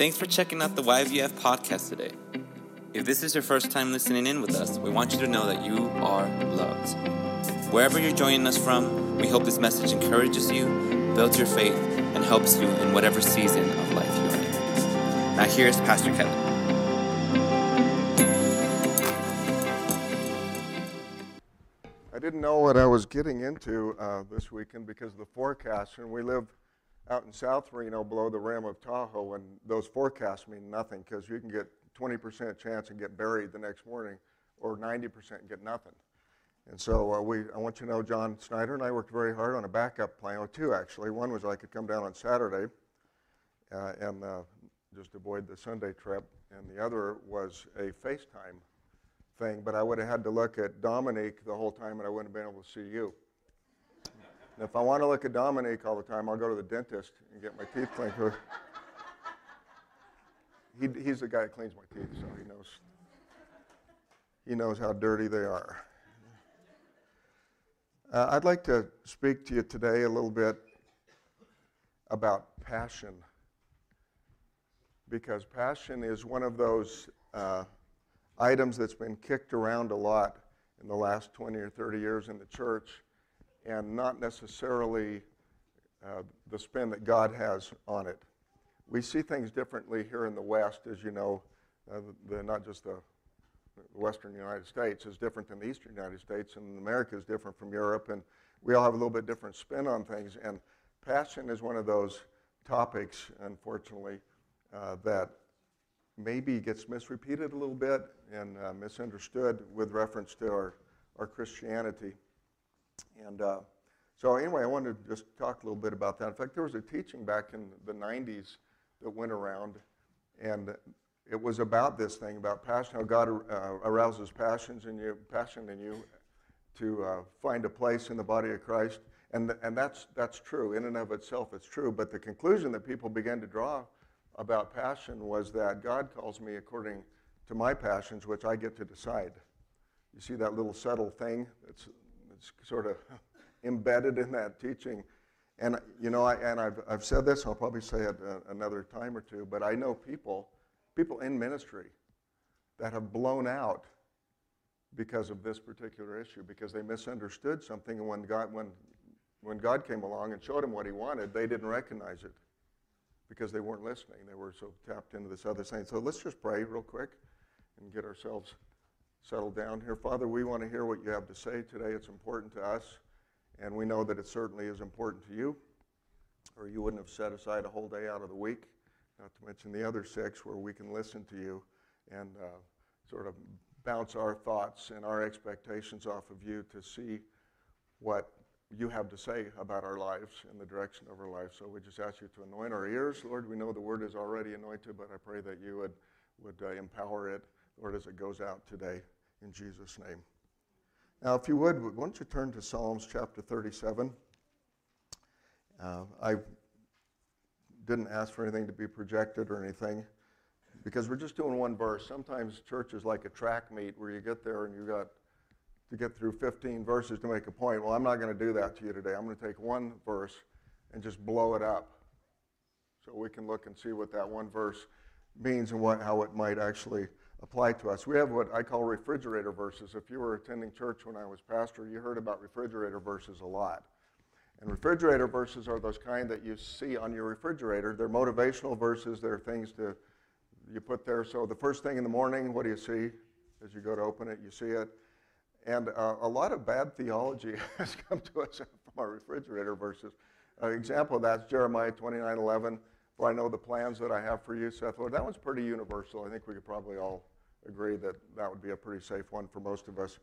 Thanks for checking out the YVF podcast today. If this is your first time listening in with us, we want you to know that you are loved. Wherever you're joining us from, we hope this message encourages you, builds your faith, and helps you in whatever season of life you're in. Now, here's Pastor Kevin. I didn't know what I was getting into uh, this weekend because of the forecast, and we live out in South Reno below the rim of Tahoe, and those forecasts mean nothing because you can get 20% chance and get buried the next morning, or 90% and get nothing. And so uh, we, I want you to know John Snyder and I worked very hard on a backup plan, or two actually. One was I could come down on Saturday uh, and uh, just avoid the Sunday trip, and the other was a FaceTime thing, but I would have had to look at Dominique the whole time and I wouldn't have been able to see you. And if I want to look at Dominique all the time, I'll go to the dentist and get my teeth cleaned. he, he's the guy that cleans my teeth, so he knows, he knows how dirty they are. Uh, I'd like to speak to you today a little bit about passion, because passion is one of those uh, items that's been kicked around a lot in the last 20 or 30 years in the church, and not necessarily uh, the spin that God has on it. We see things differently here in the West, as you know, uh, the, not just the Western United States is different than the Eastern United States, and America is different from Europe, and we all have a little bit different spin on things. And passion is one of those topics, unfortunately, uh, that maybe gets misrepeated a little bit and uh, misunderstood with reference to our, our Christianity. And uh, so, anyway, I wanted to just talk a little bit about that. In fact, there was a teaching back in the 90s that went around, and it was about this thing about passion, how God uh, arouses passions in you, passion in you, to uh, find a place in the body of Christ, and and that's that's true in and of itself. It's true, but the conclusion that people began to draw about passion was that God calls me according to my passions, which I get to decide. You see that little subtle thing that's, that's sort of embedded in that teaching. And, you know, I, and I've, I've said this, I'll probably say it uh, another time or two, but I know people, people in ministry that have blown out because of this particular issue, because they misunderstood something, and when God, when, when God came along and showed them what he wanted, they didn't recognize it because they weren't listening. They were so tapped into this other thing. So let's just pray real quick and get ourselves settled down here. Father, we want to hear what you have to say today. It's important to us, and we know that it certainly is important to you, or you wouldn't have set aside a whole day out of the week, not to mention the other six where we can listen to you and uh, sort of bounce our thoughts and our expectations off of you to see what you have to say about our lives and the direction of our lives. So we just ask you to anoint our ears. Lord, we know the word is already anointed, but I pray that you would, would uh, empower it, Lord, as it goes out today. In Jesus' name. Now, if you would, why don't you turn to Psalms chapter 37? Uh, I didn't ask for anything to be projected or anything because we're just doing one verse. Sometimes church is like a track meet where you get there and you got to get through 15 verses to make a point. Well, I'm not going to do that to you today. I'm going to take one verse and just blow it up so we can look and see what that one verse means and what, how it might actually apply to us. We have what I call refrigerator verses. If you were attending church when I was pastor, you heard about refrigerator verses a lot. And refrigerator verses are those kind that you see on your refrigerator. They're motivational verses. They're things to you put there. So the first thing in the morning, what do you see as you go to open it? You see it. And uh, a lot of bad theology has come to us from our refrigerator verses. An example of that is Jeremiah 29 11. For I know the plans that I have for you, Seth Lord. That one's pretty universal. I think we could probably all agree that that would be a pretty safe one for most of us,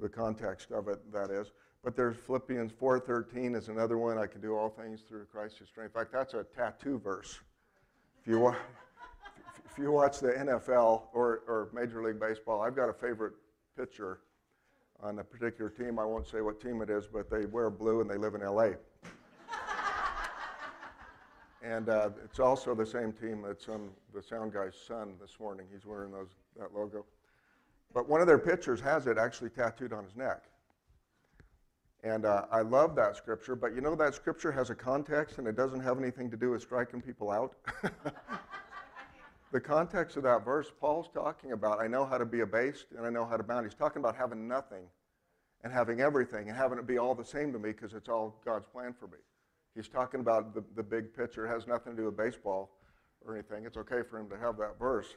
the context of it, that is. But there's Philippians 4.13 is another one. I can do all things through Christ who strength. In fact, that's a tattoo verse. If you, wa- if you watch the NFL or, or Major League Baseball, I've got a favorite pitcher on a particular team. I won't say what team it is, but they wear blue and they live in LA. and uh, it's also the same team that's on the sound guy's son this morning. He's wearing those, that logo. But one of their pitchers has it actually tattooed on his neck. And uh, I love that scripture, but you know that scripture has a context and it doesn't have anything to do with striking people out. the context of that verse, Paul's talking about, I know how to be abased and I know how to bound. He's talking about having nothing and having everything and having it be all the same to me because it's all God's plan for me. He's talking about the, the big picture. It has nothing to do with baseball or anything. It's okay for him to have that verse.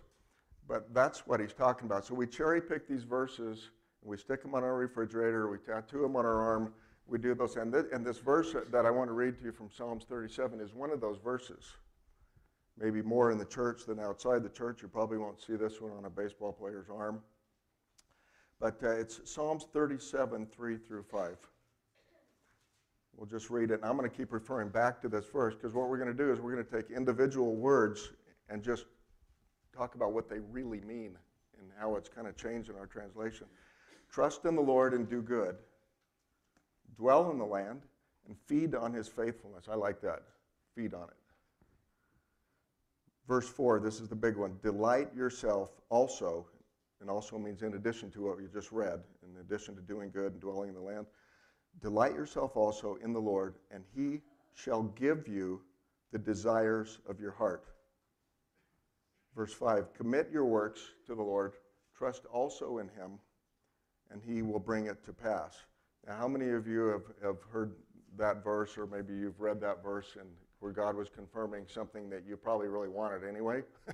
But that's what he's talking about. So we cherry pick these verses and we stick them on our refrigerator, we tattoo them on our arm, we do those. And, th- and this verse that I want to read to you from Psalms 37 is one of those verses. Maybe more in the church than outside the church. You probably won't see this one on a baseball player's arm. But uh, it's Psalms 37, 3 through 5. We'll just read it. And I'm going to keep referring back to this verse because what we're going to do is we're going to take individual words and just talk about what they really mean and how it's kind of changed in our translation. Trust in the Lord and do good. Dwell in the land and feed on his faithfulness. I like that. Feed on it. Verse 4, this is the big one. Delight yourself also and also means in addition to what you just read, in addition to doing good and dwelling in the land. Delight yourself also in the Lord, and he shall give you the desires of your heart. Verse 5 Commit your works to the Lord, trust also in him, and he will bring it to pass. Now, how many of you have, have heard that verse, or maybe you've read that verse and where God was confirming something that you probably really wanted anyway?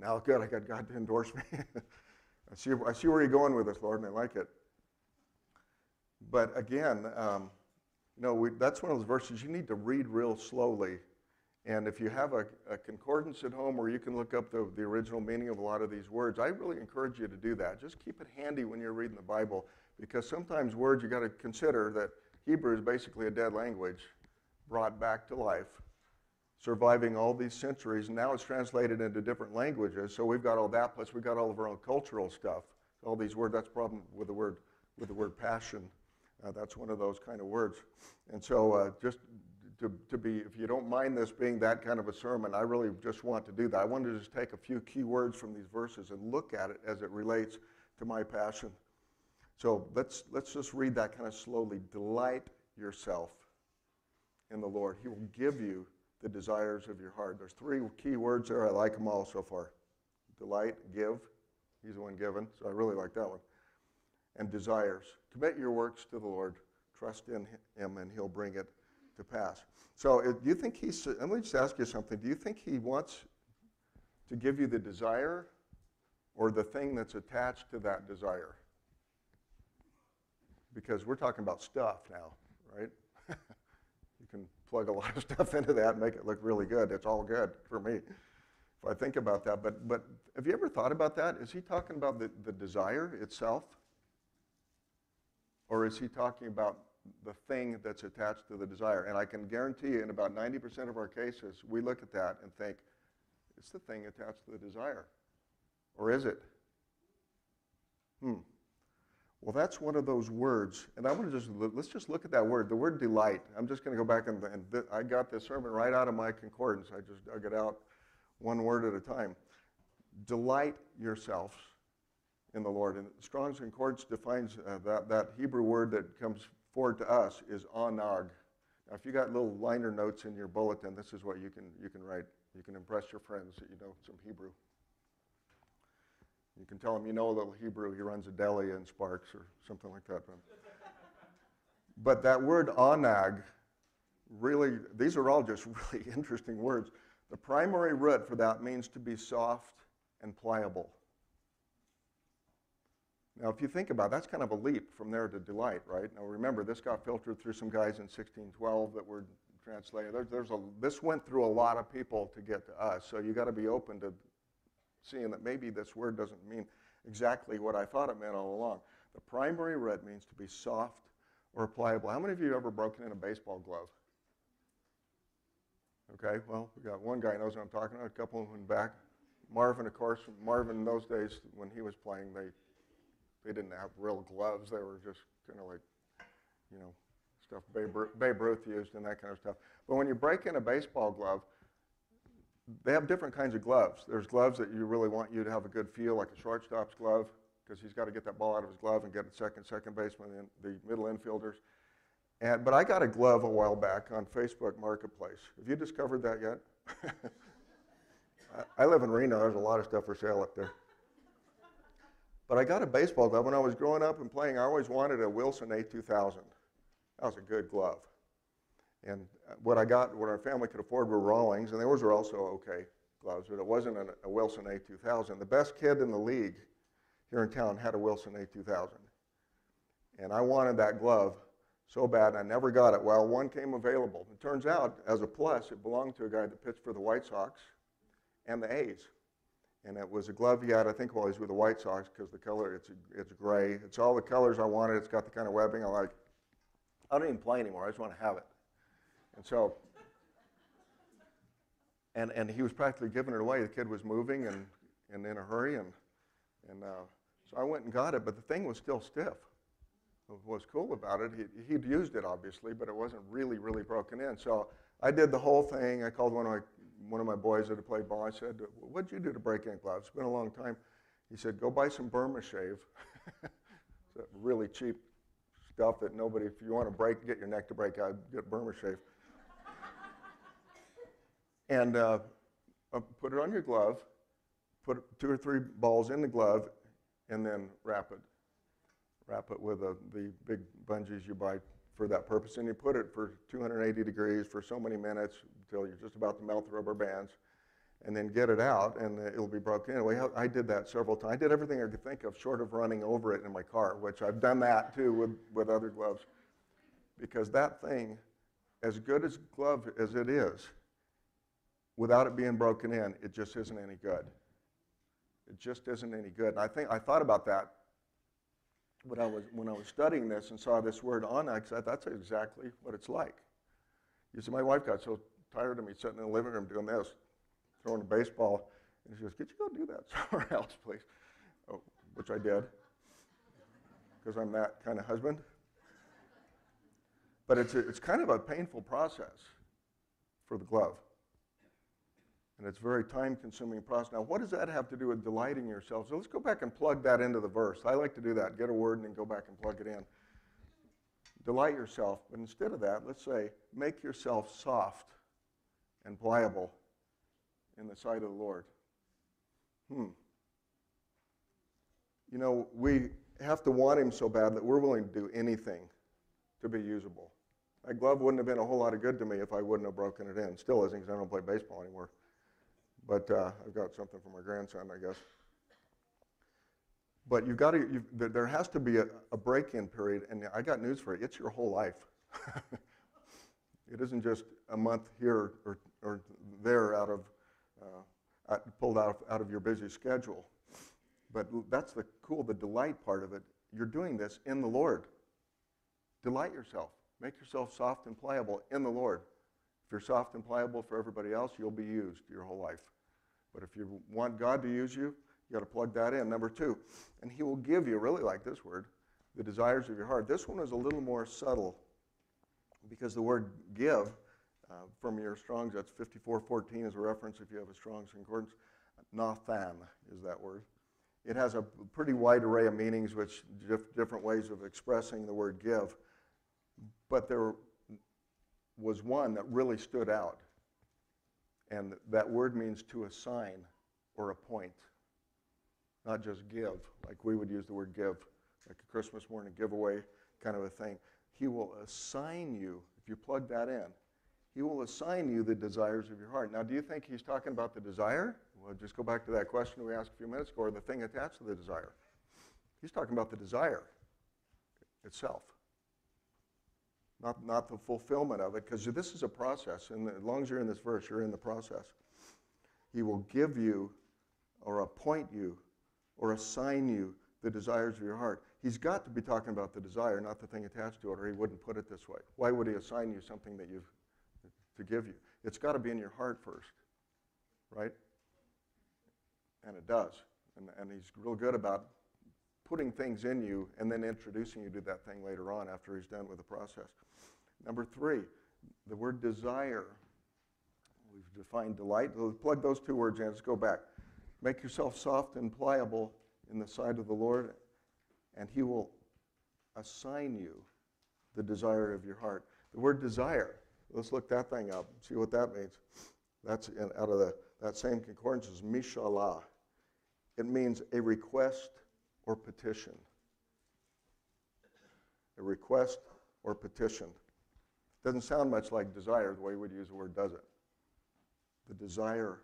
Now, good, I got God to endorse me. I, see, I see where you're going with this, Lord, and I like it. But again, um, you know, we, that's one of those verses you need to read real slowly. And if you have a, a, concordance at home where you can look up the, the original meaning of a lot of these words, I really encourage you to do that. Just keep it handy when you're reading the Bible because sometimes words you got to consider that Hebrew is basically a dead language brought back to life surviving all these centuries. And now it's translated into different languages. So we've got all that, plus we've got all of our own cultural stuff. All these words, that's the problem with the word, with the word passion. Uh, that's one of those kind of words. And so uh, just to, to be, if you don't mind this being that kind of a sermon, I really just want to do that. I want to just take a few key words from these verses and look at it as it relates to my passion. So let's, let's just read that kind of slowly. Delight yourself in the Lord. He will give you the desires of your heart. There's three key words there. I like them all so far delight, give. He's the one given, so I really like that one. And desires. Commit your works to the Lord. Trust in Him, and He'll bring it to pass. So, do you think He's, let me just ask you something. Do you think He wants to give you the desire or the thing that's attached to that desire? Because we're talking about stuff now, right? you can plug a lot of stuff into that and make it look really good. It's all good for me if I think about that. But, but have you ever thought about that? Is he talking about the, the desire itself? Or is he talking about the thing that's attached to the desire? And I can guarantee you, in about 90% of our cases, we look at that and think, it's the thing attached to the desire. Or is it? Hmm. Well, that's one of those words, and I want to just let's just look at that word, the word delight. I'm just going to go back and, and th- I got this sermon right out of my concordance. I just dug it out one word at a time. Delight yourselves in the Lord. And Strong's Concordance defines uh, that that Hebrew word that comes forward to us is anag. Now, if you got little liner notes in your bulletin, this is what you can you can write. You can impress your friends that you know some Hebrew. You can tell him you know a little Hebrew. He runs a deli in Sparks or something like that. But that word anag, really, these are all just really interesting words. The primary root for that means to be soft and pliable. Now, if you think about it, that's kind of a leap from there to delight, right? Now, remember, this got filtered through some guys in 1612 that were translated. There, there's a, this went through a lot of people to get to us, so you got to be open to seeing that maybe this word doesn't mean exactly what I thought it meant all along. The primary red means to be soft or pliable. How many of you have ever broken in a baseball glove? Okay, well, we got one guy knows what I'm talking about, a couple of them back. Marvin, of course, Marvin in those days when he was playing, they they didn't have real gloves. They were just kind of like, you know, stuff Babe, Babe Ruth used and that kind of stuff. But when you break in a baseball glove, they have different kinds of gloves. There's gloves that you really want you to have a good feel, like a shortstop's glove, because he's got to get that ball out of his glove and get it second, second baseman, and the middle infielders. And, but I got a glove a while back on Facebook Marketplace. Have you discovered that yet? I, I live in Reno. There's a lot of stuff for sale up there. But I got a baseball glove when I was growing up and playing. I always wanted a Wilson A2000. That was a good glove. And uh, what I got, what our family could afford were Rawlings, and those were also okay gloves, but it wasn't a, a Wilson A2000. The best kid in the league here in town had a Wilson A2000. And I wanted that glove so bad, I never got it. Well, one came available. It turns out, as a plus, it belonged to a guy that pitched for the White Sox and the A's. And it was a glove he had, I think, while he was with the White Sox because the color, it's, it's gray. It's all the colors I wanted. It's got the kind of webbing I like. I don't even play anymore. I just want to have it. And so, and, and he was practically giving it away. The kid was moving and, and in a hurry. And, and uh, so I went and got it, but the thing was still stiff. What was cool about it, he, he'd used it obviously, but it wasn't really, really broken in. So I did the whole thing. I called one of my, one of my boys that had played ball. I said, What'd you do to break in gloves? It's been a long time. He said, Go buy some Burma shave. It's really cheap stuff that nobody, if you want to break, get your neck to break out, get Burma shave and uh, uh, put it on your glove, put two or three balls in the glove, and then wrap it. Wrap it with a, the big bungees you buy for that purpose, and you put it for 280 degrees for so many minutes you're just about to melt the rubber bands, and then get it out, and it'll be broken. Anyway, I did that several times. I did everything I could think of, short of running over it in my car, which I've done that too with, with other gloves, because that thing, as good as glove as it is, without it being broken in, it just isn't any good. It just isn't any good. And I think I thought about that when I was when I was studying this and saw this word onyx. I thought that's exactly what it's like. You see, my wife got so tired of me sitting in the living room doing this, throwing a baseball, and she goes, "Could you go do that somewhere else, please?" Oh, which I did, because I'm that kind of husband. But it's a, it's kind of a painful process for the glove. And it's a very time consuming process. Now, what does that have to do with delighting yourself? So let's go back and plug that into the verse. I like to do that get a word and then go back and plug it in. Delight yourself, but instead of that, let's say, make yourself soft and pliable in the sight of the Lord. Hmm. You know, we have to want Him so bad that we're willing to do anything to be usable. That glove wouldn't have been a whole lot of good to me if I wouldn't have broken it in. Still isn't because I don't play baseball anymore. But uh, I've got something for my grandson, I guess. But you've got to, you've, there has to be a, a break-in period, and I got news for you. It's your whole life. it isn't just a month here or, or there out of, uh, pulled out of, out of your busy schedule. But that's the cool, the delight part of it. You're doing this in the Lord. Delight yourself. Make yourself soft and pliable in the Lord. If you're soft and pliable for everybody else, you'll be used your whole life. But if you want God to use you, you got to plug that in. Number two, and He will give you, really like this word, the desires of your heart. This one is a little more subtle because the word give uh, from your Strong's, that's 5414 as a reference if you have a Strong's concordance. Nathan is that word. It has a pretty wide array of meanings, which dif- different ways of expressing the word give. But there was one that really stood out. And that word means to assign or appoint, not just give, like we would use the word give, like a Christmas morning giveaway kind of a thing. He will assign you, if you plug that in, he will assign you the desires of your heart. Now, do you think he's talking about the desire? Well, just go back to that question we asked a few minutes ago, or the thing attached to the desire. He's talking about the desire itself not, not the fulfillment of it, because this is a process. And as long as you're in this verse, you're in the process. He will give you, or appoint you, or assign you the desires of your heart. He's got to be talking about the desire, not the thing attached to it, or he wouldn't put it this way. Why would he assign you something that you've to give you? It's got to be in your heart first, right? And it does. And, and he's real good about putting things in you and then introducing you to that thing later on after he's done with the process. Number three, the word desire. We've defined delight. Plug those two words in. Let's go back. Make yourself soft and pliable in the sight of the Lord, and he will assign you the desire of your heart. The word desire, let's look that thing up, see what that means. That's in, out of the, that same concordance is mishalah. It means a request or petition. A request or petition. Doesn't sound much like desire the way we'd use the word, does it? The desire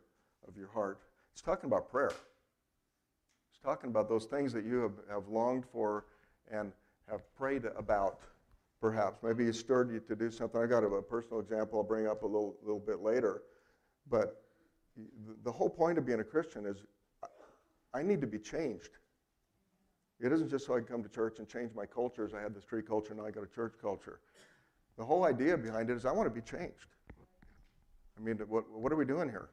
of your heart. It's talking about prayer. Talking about those things that you have, have longed for and have prayed about, perhaps. Maybe he stirred you to do something. I got a, personal example I'll bring up a little, little bit later. But the whole point of being a Christian is I need to be changed. It isn't just so I can come to church and change my cultures. I had the street culture, now I got a church culture. The whole idea behind it is I want to be changed. I mean, what, what are we doing here?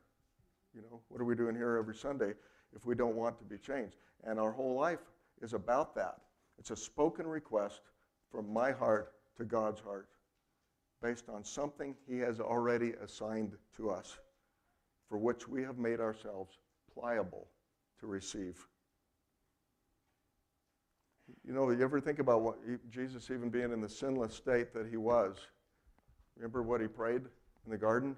You know, what are we doing here every Sunday if we don't want to be changed? And our whole life is about that. It's a spoken request from my heart to God's heart based on something He has already assigned to us for which we have made ourselves pliable to receive. You know, you ever think about what Jesus even being in the sinless state that he was? Remember what he prayed in the garden?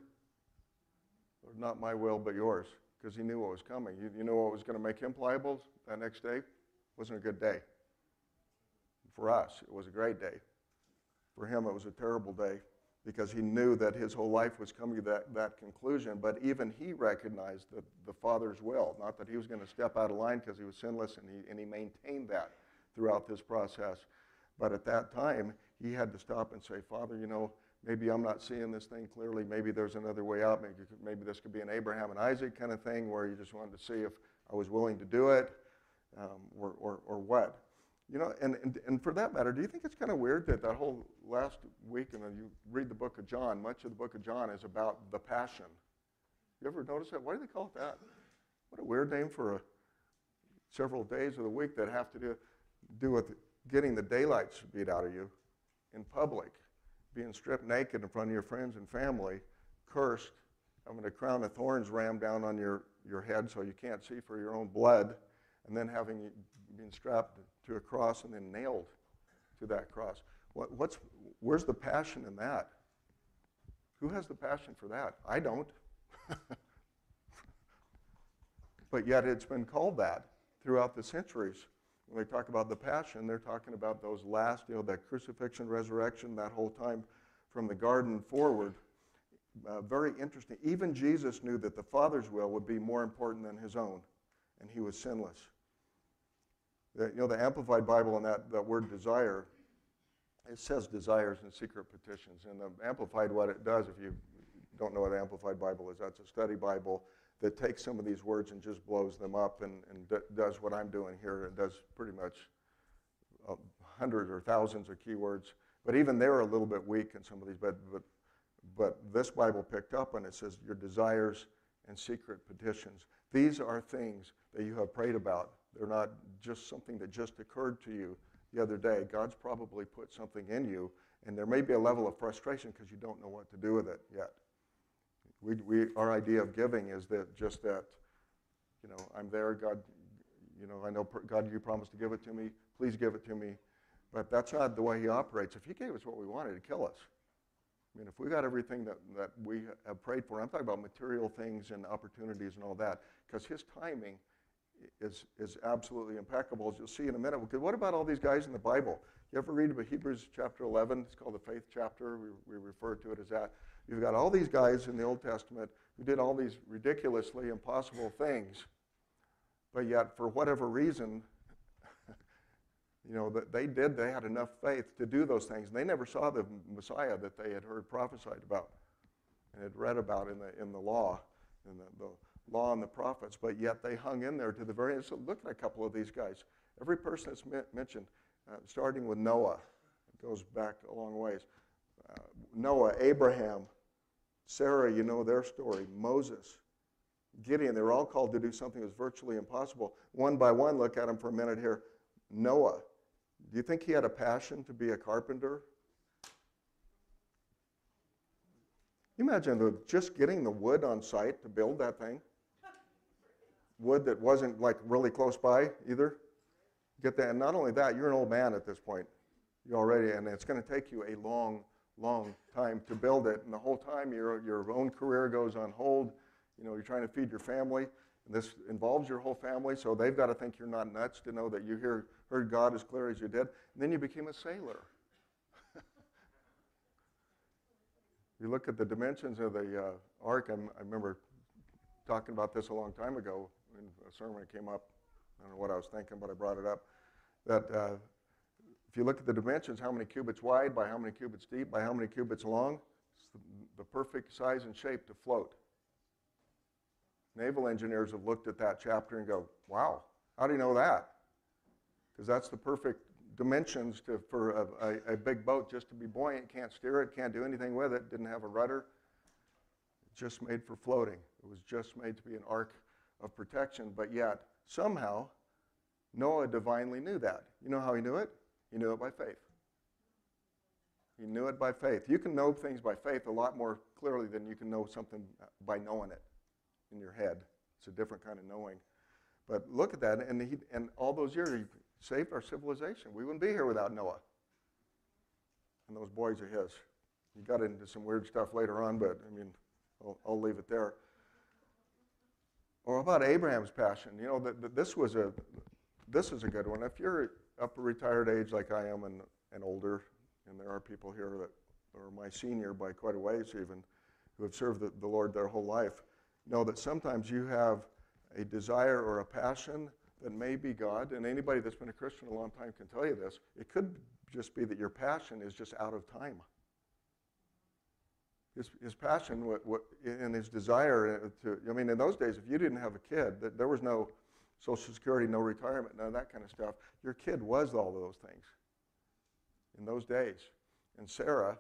Lord, not my will, but yours, because he knew what was coming. You, you know what was going to make him pliable that next day? Wasn't a good day. For us, it was a great day. For him, it was a terrible day because he knew that his whole life was coming to that, that conclusion. But even he recognized the, the Father's will, not that he was going to step out of line because he was sinless, and he, and he maintained that throughout this process. But at that time, he had to stop and say, Father, you know, maybe I'm not seeing this thing clearly. Maybe there's another way out. Maybe, maybe this could be an Abraham and Isaac kind of thing where you just wanted to see if I was willing to do it um, or, or, or what. You know, and, and, and for that matter, do you think it's kind of weird that that whole last week, and then you read the book of John, much of the book of John is about the passion. You ever notice that? Why do they call it that? What a weird name for a, several days of the week that have to do, do with getting the daylight beat out of you in public, being stripped naked in front of your friends and family, cursed, having a crown of thorns rammed down on your, your head so you can't see for your own blood, and then having been strapped to a cross and then nailed to that cross. What, what's, where's the passion in that? Who has the passion for that? I don't. but yet it's been called that throughout the centuries. When they talk about the passion, they're talking about those last, you know, that crucifixion, resurrection, that whole time from the garden forward. Uh, very interesting. Even Jesus knew that the Father's will would be more important than his own, and he was sinless. The, you know, the Amplified Bible and that, that word desire, it says desires and secret petitions. And the Amplified, what it does, if you don't know what Amplified Bible is, that's a study Bible that takes some of these words and just blows them up and, and does what I'm doing here. and does pretty much uh, hundreds or thousands of keywords. But even they're a little bit weak in some of these. But, but, but this Bible picked up and it says your desires and secret petitions. These are things that you have prayed about they're not just something that just occurred to you the other day. God's probably put something in you, and there may be a level of frustration because you don't know what to do with it yet. We, we, our idea of giving is that just that, you know, I'm there, God, you know, I know, God, you promised to give it to me. Please give it to me. But that's not the way He operates. If He gave us what we wanted, He'd kill us. I mean, if we got everything that, that we have prayed for, I'm talking about material things and opportunities and all that, because His timing is, is absolutely impeccable, as you'll see in a minute. Because what about all these guys in the Bible? You ever read about Hebrews chapter 11? It's called the faith chapter. We, we refer to it as that. You've got all these guys in the Old Testament who did all these ridiculously impossible things, but yet, for whatever reason, you know, that they did, they had enough faith to do those things. And they never saw the Messiah that they had heard prophesied about and had read about in the, in the law, in the, the law and the prophets, but yet they hung in there to the very end. So look at a couple of these guys. Every person that's mentioned, uh, starting with Noah, it goes back a long ways. Uh, Noah, Abraham, Sarah, you know their story, Moses, Gideon, they were all called to do something that was virtually impossible. One by one, look at them for a minute here. Noah, do you think he had a passion to be a carpenter? Imagine just getting the wood on site to build that thing? wood that wasn't like really close by either. Get that. And not only that, you're an old man at this point. You already, and it's going to take you a long, long time to build it. And the whole time your, your own career goes on hold. You know, you're trying to feed your family, and this involves your whole family, so they've got to think you're not nuts to know that you hear, heard God as clear as you did. And then you became a sailor. you look at the dimensions of the uh, ark, I'm, i remember talking about this a long time ago in a sermon that came up. I don't know what I was thinking, but I brought it up. That uh, you look at the dimensions, how many cubits wide, by how many cubits deep, by how many cubits long, it's the, the perfect size and shape to float. Naval engineers have looked at that chapter and go, wow, how do you know that? Because that's the perfect dimensions to, for a, a, a, big boat just to be buoyant. Can't steer it, can't do anything with it, didn't have a rudder. Just made for floating. It was just made to be an ark of protection. But yet, somehow, Noah divinely knew that. You know how he knew it? He knew it by faith. He knew it by faith. You can know things by faith a lot more clearly than you can know something by knowing it in your head. It's a different kind of knowing. But look at that, and, he, and all those years, he saved our civilization. We wouldn't be here without Noah. And those boys are his. He got into some weird stuff later on, but I mean, I'll, I'll leave it there. Or about Abraham's passion? You know, that this was a this is a good one. If you're up a retired age like I am and, and older, and there are people here that are my senior by quite a ways even, who have served the, the Lord their whole life, know that sometimes you have a desire or a passion that may be God, and anybody that's been a Christian a long time can tell you this. It could just be that your passion is just out of time. His, his passion what, what, and his desire to, I mean, in those days, if you didn't have a kid, there was no Social Security, no retirement, none of that kind of stuff. Your kid was all of those things in those days. And Sarah,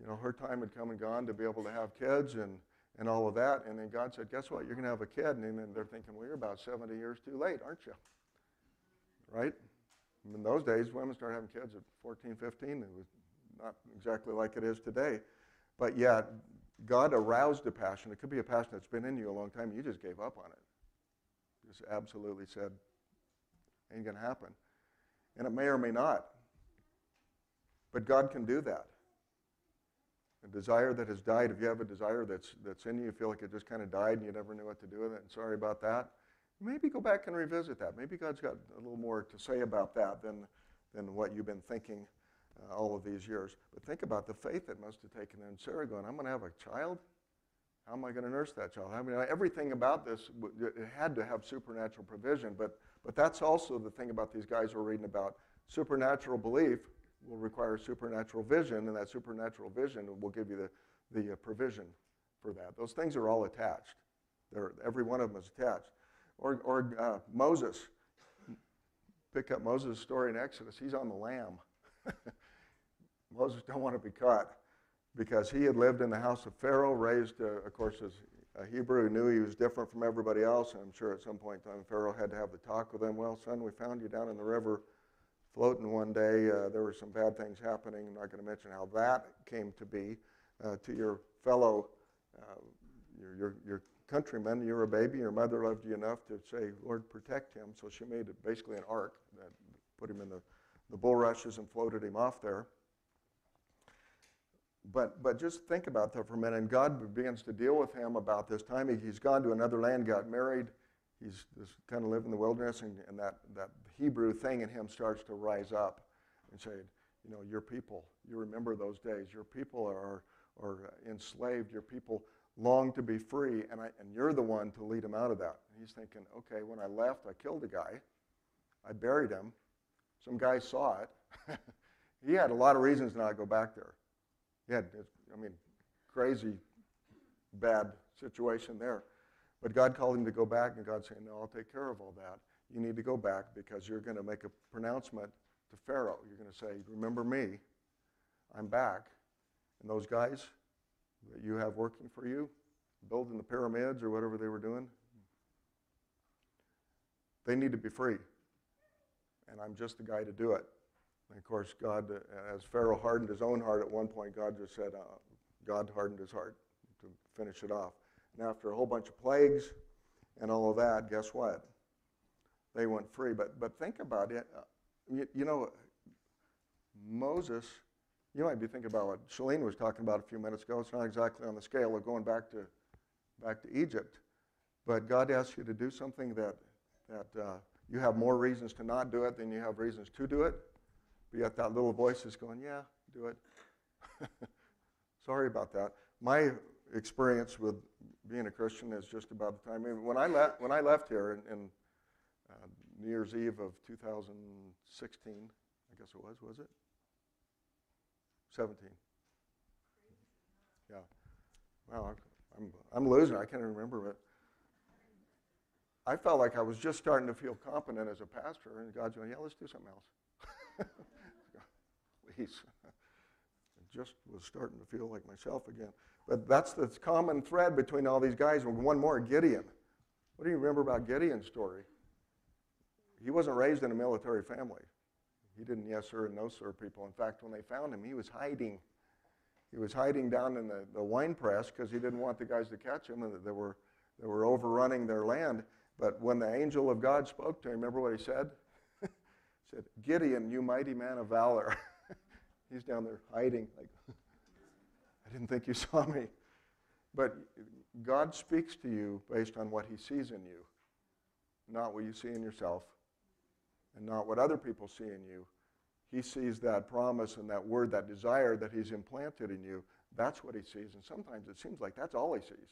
you know, her time had come and gone to be able to have kids and and all of that. And then God said, Guess what? You're going to have a kid. And then they're thinking, Well, you're about 70 years too late, aren't you? Right? In those days, women started having kids at 14, 15. It was not exactly like it is today. But yet, God aroused a passion. It could be a passion that's been in you a long time. You just gave up on it. Just absolutely said, ain't going to happen. And it may or may not. But God can do that a desire that has died, if you have a desire that's, that's in you, you feel like it just kind of died and you never knew what to do with it, and sorry about that, maybe go back and revisit that. Maybe God's got a little more to say about that than, than what you've been thinking uh, all of these years. But think about the faith that must have taken in Sarah going, I'm going to have a child? How am I going to nurse that child? I mean, everything about this, had to have supernatural provision, but, but that's also the thing about these guys we're reading about. Supernatural belief will require supernatural vision, and that supernatural vision will give you the, the uh, provision for that. Those things are all attached. They're, every one of them is attached. Or, or uh, Moses. Pick up Moses' story in Exodus. He's on the lam. Moses don't want to be caught because he had lived in the house of Pharaoh, raised, uh, of course, as a Hebrew, who knew he was different from everybody else. And I'm sure at some point in time Pharaoh had to have the talk with him. Well, son, we found you down in the river floating one day. Uh, there were some bad things happening. I'm not going to mention how that came to be uh, to your fellow, uh, your, your, your countrymen. You're a baby. Your mother loved you enough to say, Lord, protect him. So she made basically an ark that put him in the, the bulrushes and floated him off there. But, but just think about that for a minute. And God begins to deal with him about this time. He, he's gone to another land, got married he's just kind of living in the wilderness, and, and that, that Hebrew thing in him starts to rise up and say, you know, your people, you remember those days. Your people are, are enslaved. Your people long to be free, and, I, and you're the one to lead them out of that. And he's thinking, okay, when I left, I killed a guy. I buried him. Some guy saw it. he had a lot of reasons not to go back there. Had, I mean, crazy bad situation there. But God called him to go back, and God saying, No, I'll take care of all that. You need to go back because you're going to make a pronouncement to Pharaoh. You're going to say, Remember me, I'm back. And those guys that you have working for you, building the pyramids or whatever they were doing, they need to be free. And I'm just the guy to do it. And of course, God, as Pharaoh hardened his own heart at one point, God just said, uh, God hardened his heart to finish it off. And after a whole bunch of plagues and all of that, guess what? They went free. But, but think about it. Uh, you, you, know, Moses, you might be thinking about what Shalene was talking about a few minutes ago. It's not exactly on the scale of going back to, back to Egypt. but God asks you to do something that, that uh, you have more reasons to not do it than you have reasons to do it, but yet that little voice is going, Yeah, do it. Sorry about that. My experience with being a Christian is just about the time. When I, left, when I left here in, in uh, New Year's Eve of 2016, I guess it was, was it? 17. Yeah. Well, I'm, I'm losing. I can't remember it. I felt like I was just starting to feel competent as a pastor, and God's going, yeah, let's do something else. I just was starting to feel like myself again. But that's the common thread between all these guys. One more, Gideon. What do you remember about Gideon's story? He wasn't raised in a military family. He didn't yes sir and no sir people. In fact, when they found him, he was hiding. He was hiding down in the, the wine press because he didn't want the guys to catch him and they were, they were overrunning their land. But when the angel of God spoke to him, remember what he said? he said, Gideon, you mighty man of valor. He's down there hiding, like, I didn't think you saw me. But God speaks to you based on what he sees in you, not what you see in yourself and not what other people see in you. He sees that promise and that word, that desire that He's implanted in you. That's what He sees. And sometimes it seems like that's all He sees.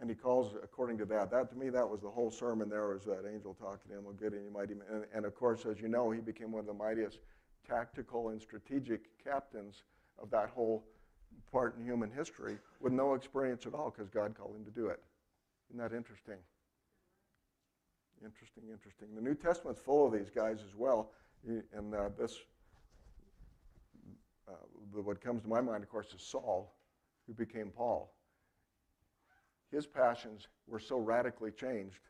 And He calls according to that. That to me, that was the whole sermon there was that angel talking to him, oh, good and you mighty and, and of course, as you know, he became one of the mightiest tactical and strategic captains of that whole part in human history with no experience at all because God called him to do it. Isn't that interesting? Interesting, interesting. The New Testament's full of these guys as well. And uh, this, uh, what comes to my mind, of course, is Saul, who became Paul. His passions were so radically changed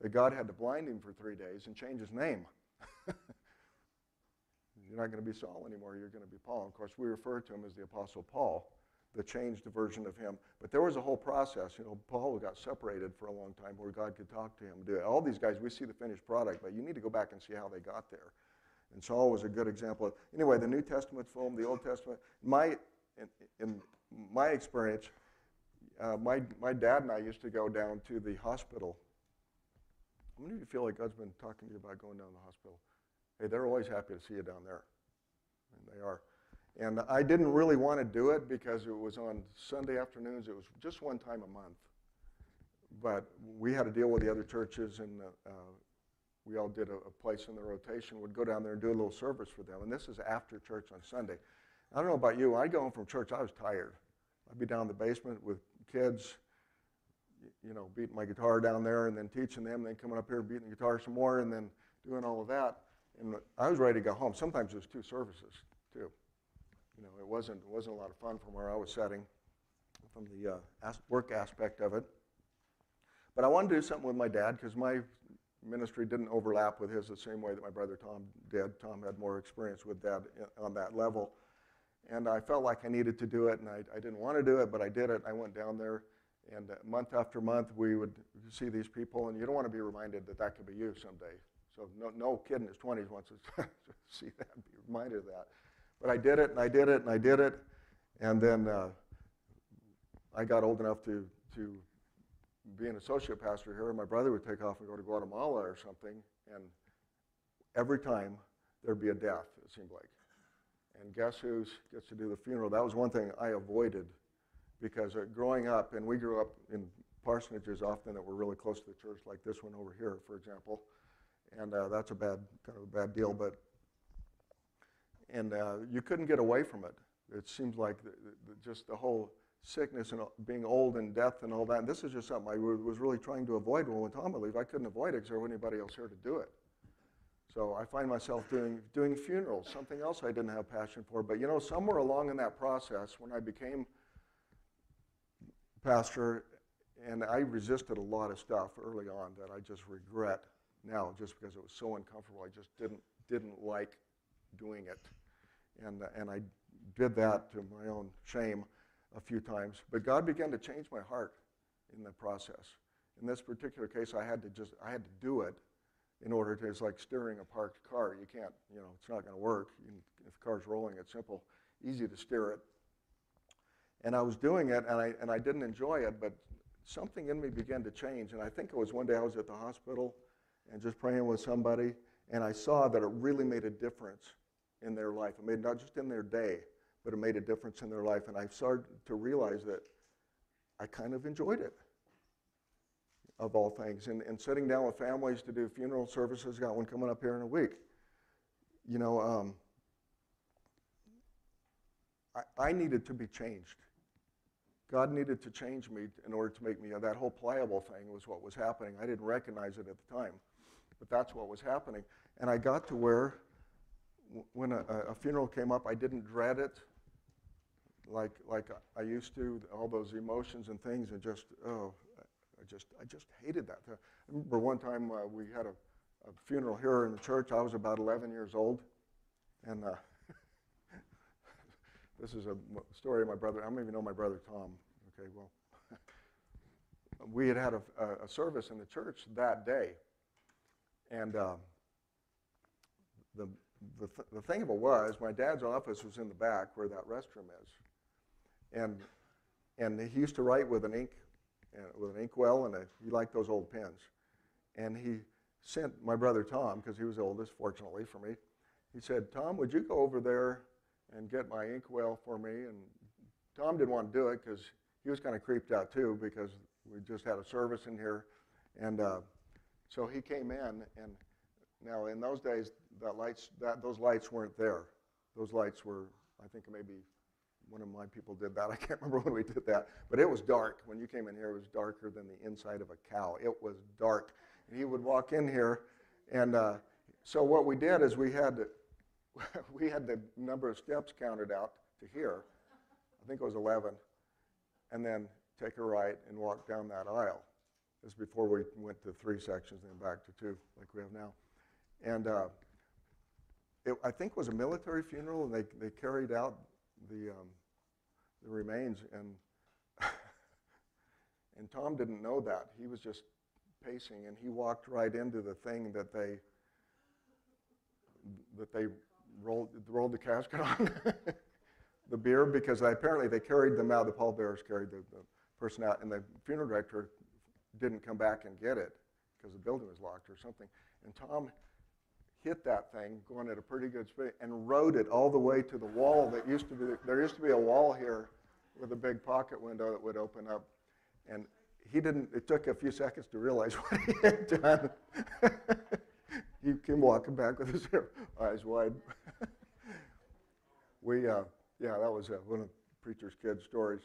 that God had to blind him for three days and change his name. You're not going to be Saul anymore, you're going to be Paul. Of course, we refer to him as the Apostle Paul the changed version of him. But there was a whole process. You know, Paul got separated for a long time where God could talk to him. Do it. All these guys, we see the finished product, but you need to go back and see how they got there. And Saul was a good example. Anyway, the New Testament's full, the Old Testament. My, in, in my experience, uh, my, my dad and I used to go down to the hospital. How many of you feel like God's been talking to you about going down to the hospital? Hey, they're always happy to see you down there. And they are. And I didn't really want to do it because it was on Sunday afternoons. It was just one time a month. But we had to deal with the other churches, and uh, we all did a, a, place in the rotation. Would go down there and do a little service for them. And this is after church on Sunday. I don't know about you. I'd go home from church. I was tired. I'd be down in the basement with kids, you know, beating my guitar down there, and then teaching them, and then coming up here beating the guitar some more, and then doing all of that. And I was ready to go home. Sometimes was two services too you know, it wasn't, it wasn't a lot of fun from where I was sitting, from the uh, as- work aspect of it. But I wanted to do something with my dad because my ministry didn't overlap with his the same way that my brother Tom did. Tom had more experience with that uh, on that level. And I felt like I needed to do it, and I, I didn't want to do it, but I did it. I went down there, and uh, month after month, we would see these people, and you don't want to be reminded that that could be you someday. So no, no kid in his 20s wants to see that, be reminded of that. But I did it, and I did it, and I did it. And then uh, I got old enough to, to be an associate pastor here, my brother would take off and go to Guatemala or something. And every time there'd be a death, it seemed like. And guess who gets to do the funeral? That was one thing I avoided because uh, growing up, and we grew up in parsonages often that were really close to the church, like this one over here, for example. And uh, that's a bad, kind of a bad deal. But and uh, you couldn't get away from it. It seems like the, the, just the whole sickness and being old and death and all that. And this is just something I was really trying to avoid when Tom would leave. I couldn't avoid it because there wasn't anybody else here to do it. So I find myself doing, doing funerals, something else I didn't have passion for. But you know, somewhere along in that process, when I became pastor, and I resisted a lot of stuff early on that I just regret now, just because it was so uncomfortable. I just didn't didn't like doing it. And, and I did that to my own shame a few times. But God began to change my heart in the process. In this particular case, I had to just, I had to do it in order to, it's like steering a parked car. You can't, you know, it's not going to work. You, if the car's rolling, it's simple, easy to steer it. And I was doing it, and I, and I didn't enjoy it, but something in me began to change. And I think it was one day I was at the hospital and just praying with somebody, and I saw that it really made a difference in their life. It made not just in their day, but it made a difference in their life. And I started to realize that I kind of enjoyed it, of all things. And, and sitting down with families to do funeral services, got one coming up here in a week. You know, um, I, I needed to be changed. God needed to change me in order to make me, that whole pliable thing was what was happening. I didn't recognize it at the time, but that's what was happening. And I got to where, when a, a funeral came up, I didn't dread it like, like I used to, all those emotions and things, and just, oh, I just, I just hated that. I remember one time uh, we had a, a, funeral here in the church. I was about 11 years old, and uh, this is a story of my brother. I don't even know my brother Tom. Okay, well, we had had a, a, service in the church that day, and uh, the the, th- the thing of it was, my dad's office was in the back where that restroom is, and and he used to write with an ink uh, with an inkwell, and a, he liked those old pens, and he sent my brother Tom because he was the oldest, fortunately for me. He said, "Tom, would you go over there and get my inkwell for me. And Tom didn't want to do it because he was kind of creeped out too because we just had a service in here. And uh, so he came in, and now in those days, that lights, that, those lights weren't there. Those lights were, I think maybe one of my people did that. I can't remember when we did that, but it was dark. When you came in here, it was darker than the inside of a cow. It was dark. And he would walk in here, and uh, so what we did is we had we had the number of steps counted out to here. I think it was 11. And then take a right and walk down that aisle. This is before we went to three sections and then back to two, like we have now. And uh, it, I think was a military funeral, and they, they carried out the, um, the remains. And, and Tom didn't know that. He was just pacing, and he walked right into the thing that they that they rolled, rolled the casket on the bier because I, apparently they carried them out. The pallbearers carried the, the person out, and the funeral director didn't come back and get it because the building was locked or something. And Tom hit that thing going at a pretty good speed and rode it all the way to the wall that used to be there used to be a wall here with a big pocket window that would open up and he didn't it took a few seconds to realize what he had done he came walking back with his eyes wide. we, uh, yeah, that was uh, one of the preacher's kid stories.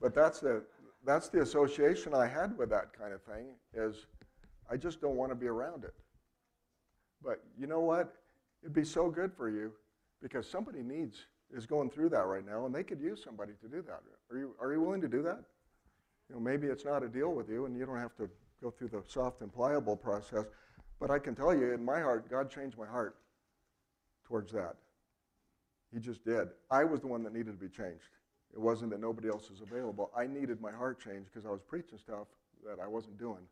But that's the, that's the association I had with that kind of thing is I just don't want to be around it. But you know what? It'd be so good for you because somebody needs, is going through that right now, and they could use somebody to do that. Are you, are you willing to do that? You know, maybe it's not a deal with you, and you don't have to go through the soft and pliable process. But I can tell you, in my heart, God changed my heart towards that. He just did. I was the one that needed to be changed. It wasn't that nobody else was available. I needed my heart changed because I was preaching stuff that I wasn't doing.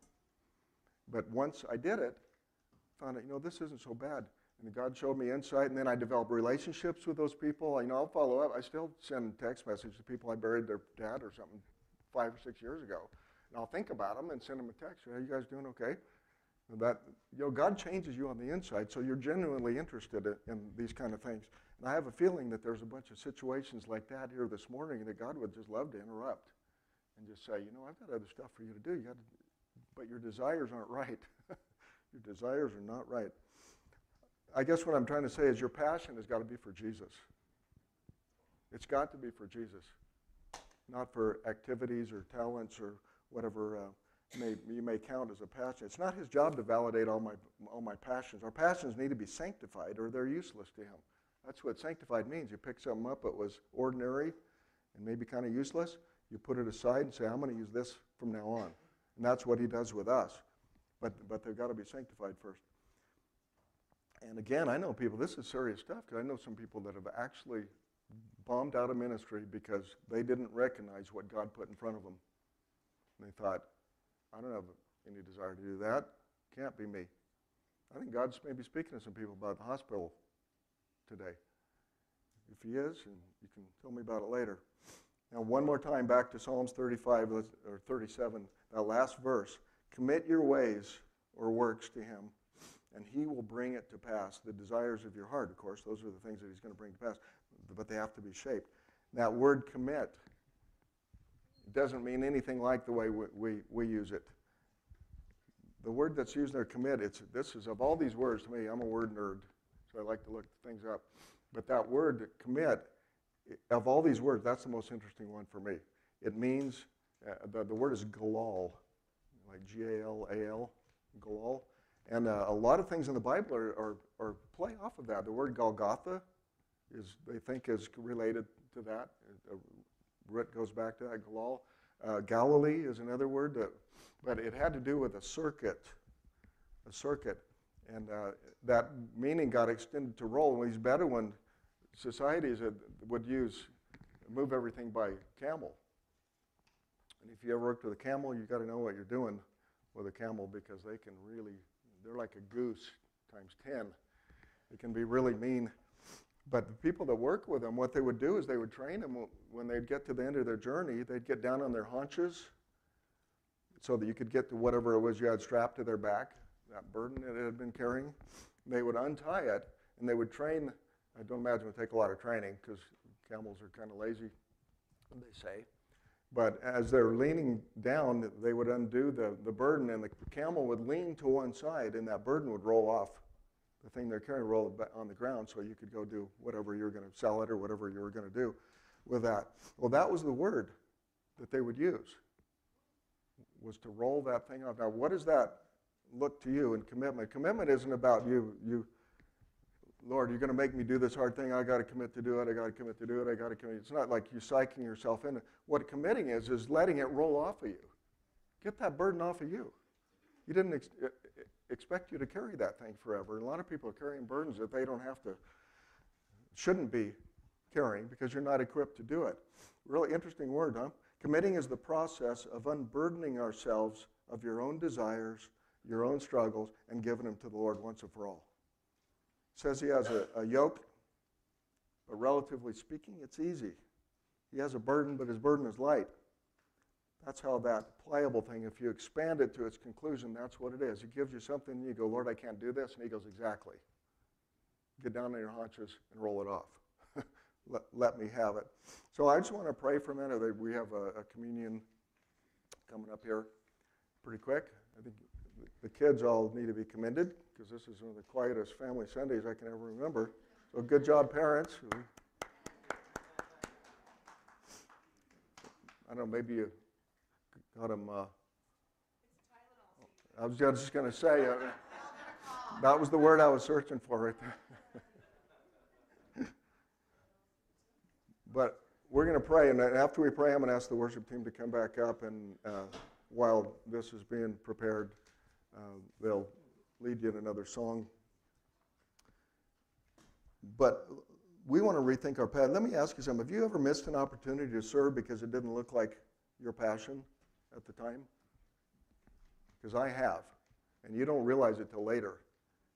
But once I did it, I found out, you know, this isn't so bad. And God showed me insight, and then I developed relationships with those people. You know, I'll follow up. I still send text messages to people I buried their dad or something five or six years ago. And I'll think about them and send them a text. Are you guys doing okay? That you know, God changes you on the inside, so you're genuinely interested in, in these kind of things. And I have a feeling that there's a bunch of situations like that here this morning that God would just love to interrupt and just say, you know, I've got other stuff for you to do. You got to, but your desires aren't right. your desires are not right. I guess what I'm trying to say is your passion has got to be for Jesus. It's got to be for Jesus, not for activities or talents or whatever. Uh, may, you may count as a passion. It's not his job to validate all my, all my passions. Our passions need to be sanctified or they're useless to him. That's what sanctified means. You pick something up that was ordinary and maybe kind of useless, you put it aside and say, I'm going to use this from now on. And that's what he does with us. But, but they've got to be sanctified first. And again, I know people, this is serious stuff because I know some people that have actually bombed out of ministry because they didn't recognize what God put in front of them. And they thought, I don't have any desire to do that. Can't be me. I think God's maybe speaking to some people about the hospital today. If He is, and you can tell me about it later. Now, one more time back to Psalms 35 or 37, that last verse. Commit your ways or works to him, and he will bring it to pass. The desires of your heart, of course, those are the things that he's going to bring to pass, but they have to be shaped. That word commit doesn't mean anything like the way we, we, we use it. The word that's used there, commit, it's, this is of all these words to me, I'm a word nerd, so I like to look things up. But that word commit, of all these words, that's the most interesting one for me. It means, uh, the, the word is galal, like G A L A L, galal. And uh, a lot of things in the Bible are, are, are play off of that. The word Golgotha is, they think, is related to that. Root goes back to that, galal. Uh, Galilee is another word, that, but it had to do with a circuit, a circuit. And uh, that meaning got extended to roll. These Bedouin societies would use, move everything by camel. And if you ever worked with a camel, you've got to know what you're doing with a camel because they can really, they're like a goose times 10. It can be really mean. But the people that work with them, what they would do is they would train them when they'd get to the end of their journey, they'd get down on their haunches so that you could get to whatever it was you had strapped to their back, that burden that it had been carrying. They would untie it and they would train. I don't imagine it would take a lot of training because camels are kind of lazy, they say. But as they're leaning down, they would undo the, the burden, and the camel would lean to one side, and that burden would roll off the thing they're carrying, roll on the ground, so you could go do whatever you're going to sell it or whatever you were going to do with that. Well, that was the word that they would use, was to roll that thing off. Now, what does that look to you in commitment? Commitment isn't about you, you Lord, you're going to make me do this hard thing. I got to commit to do it. I got to commit to do it. I got to commit. It's not like you psyching yourself in. What committing is is letting it roll off of you. Get that burden off of you. You didn't ex- expect you to carry that thing forever. And a lot of people are carrying burdens that they don't have to, shouldn't be carrying because you're not equipped to do it. Really interesting word, huh? Committing is the process of unburdening ourselves of your own desires, your own struggles, and giving them to the Lord once and for all says he has a, a yoke, but relatively speaking, it's easy. He has a burden, but his burden is light. That's how that pliable thing, if you expand it to its conclusion, that's what it is. He gives you something, and you go, Lord, I can't do this. And he goes, Exactly. Get down on your haunches and roll it off. let, let, me have it. So I just want to pray for a minute. We have a, a communion coming up here pretty quick. I think the kids all need to be commended because this is one of the quietest family Sundays I can ever remember. So good job, parents. I don't know, maybe you got them. Uh, I was just going to say, uh, that was the word I was searching for right there. but we're going to pray, and after we pray, I'm going to ask the worship team to come back up, and uh, while this is being prepared, uh, they'll lead you in another song. But we want to rethink our path. Let me ask you something. Have you ever missed an opportunity to serve because it didn't look like your passion at the time? Because I have. And you don't realize it till later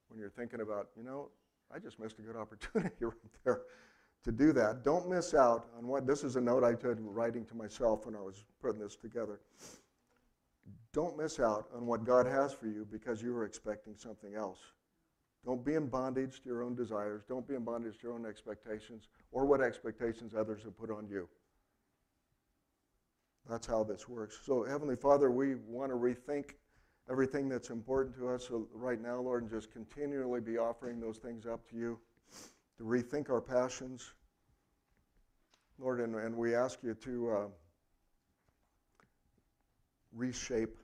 when you're thinking about, you know, I just missed a good opportunity right there to do that. Don't miss out on what this is a note I took writing to myself when I was putting this together. Don't miss out on what God has for you because you were expecting something else. Don't be in bondage to your own desires. Don't be in bondage to your own expectations or what expectations others have put on you. That's how this works. So, Heavenly Father, we want to rethink everything that's important to us right now, Lord, and just continually be offering those things up to you, to rethink our passions. Lord, and, and we ask you to. Uh, reshape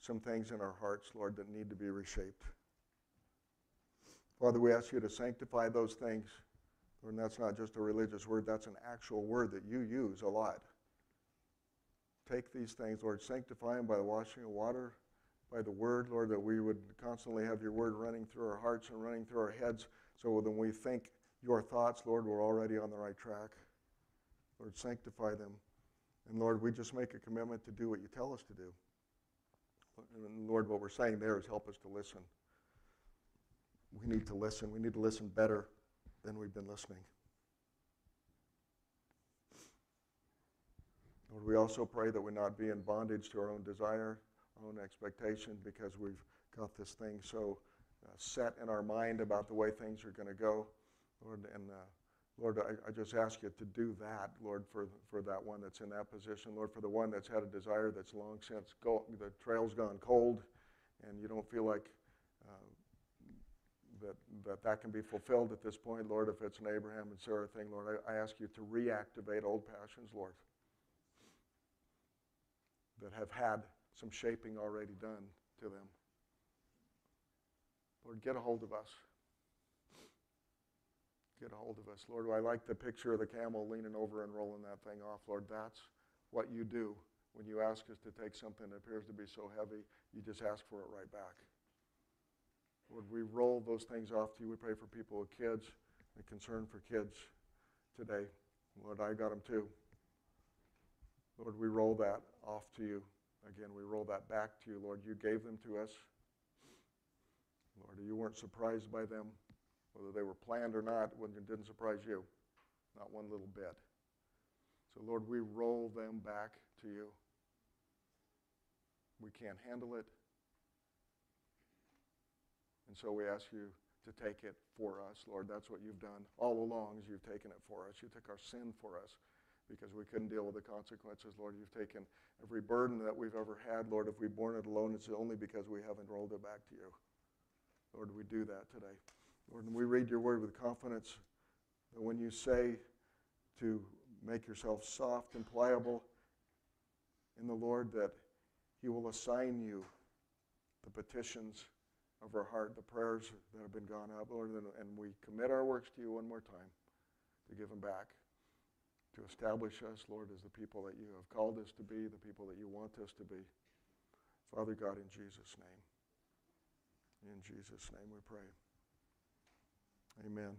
some things in our hearts, Lord, that need to be reshaped. Father, we ask you to sanctify those things. Lord, and that's not just a religious word, that's an actual word that you use a lot. Take these things, Lord, sanctify them by the washing of water, by the word, Lord, that we would constantly have your word running through our hearts and running through our heads, so when we think your thoughts, Lord, we're already on the right track. Lord, sanctify them. And Lord, we just make a commitment to do what you tell us to do. And Lord, what we're saying there is help us to listen. We need to listen. We need to listen better than we've been listening. Lord, we also pray that we not be in bondage to our own desire, our own expectation, because we've got this thing so uh, set in our mind about the way things are going to go. Lord, and uh, Lord, I, I, just ask you to do that, Lord, for, for that one that's in that position. Lord, for the one that's had a desire that's long since go, the trail's gone cold and you don't feel like uh, that, that that can be fulfilled at this point, Lord, if it's an Abraham and Sarah thing, Lord, I, I ask you to reactivate old passions, Lord, that have had some shaping already done to them. Lord, get a hold of us. Get a hold of us. Lord, I like the picture of the camel leaning over and rolling that thing off. Lord, that's what you do when you ask us to take something that appears to be so heavy. You just ask for it right back. Lord, we roll those things off to you. We pray for people with kids and concern for kids today. Lord, I got them too. Lord, we roll that off to you. Again, we roll that back to you. Lord, you gave them to us. Lord, you weren't surprised by them, whether they were planned or not, it didn't surprise you, not one little bit. So, Lord, we roll them back to you. We can't handle it. And so we ask you to take it for us, Lord. That's what you've done all along, is you've taken it for us. You took our sin for us because we couldn't deal with the consequences, Lord. You've taken every burden that we've ever had, Lord. If we've borne it alone, it's only because we haven't rolled it back to you. Lord, we do that today. Lord, and we read your word with confidence that when you say to make yourself soft and pliable in the Lord, that he will assign you the petitions of our heart, the prayers that have been gone up, Lord, and we commit our works to you one more time to give them back, to establish us, Lord, as the people that you have called us to be, the people that you want us to be. Father God, in Jesus' name. In Jesus' name we pray. Amen.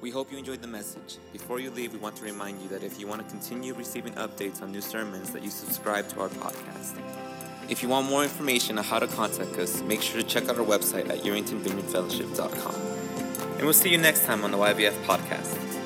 We hope you enjoyed the message. Before you leave, we want to remind you that if you want to continue receiving updates on new sermons, that you subscribe to our podcast. If you want more information on how to contact us, make sure to check out our website at YeringtonVineyardFellowship.com. And we'll see you next time on the YVF podcast.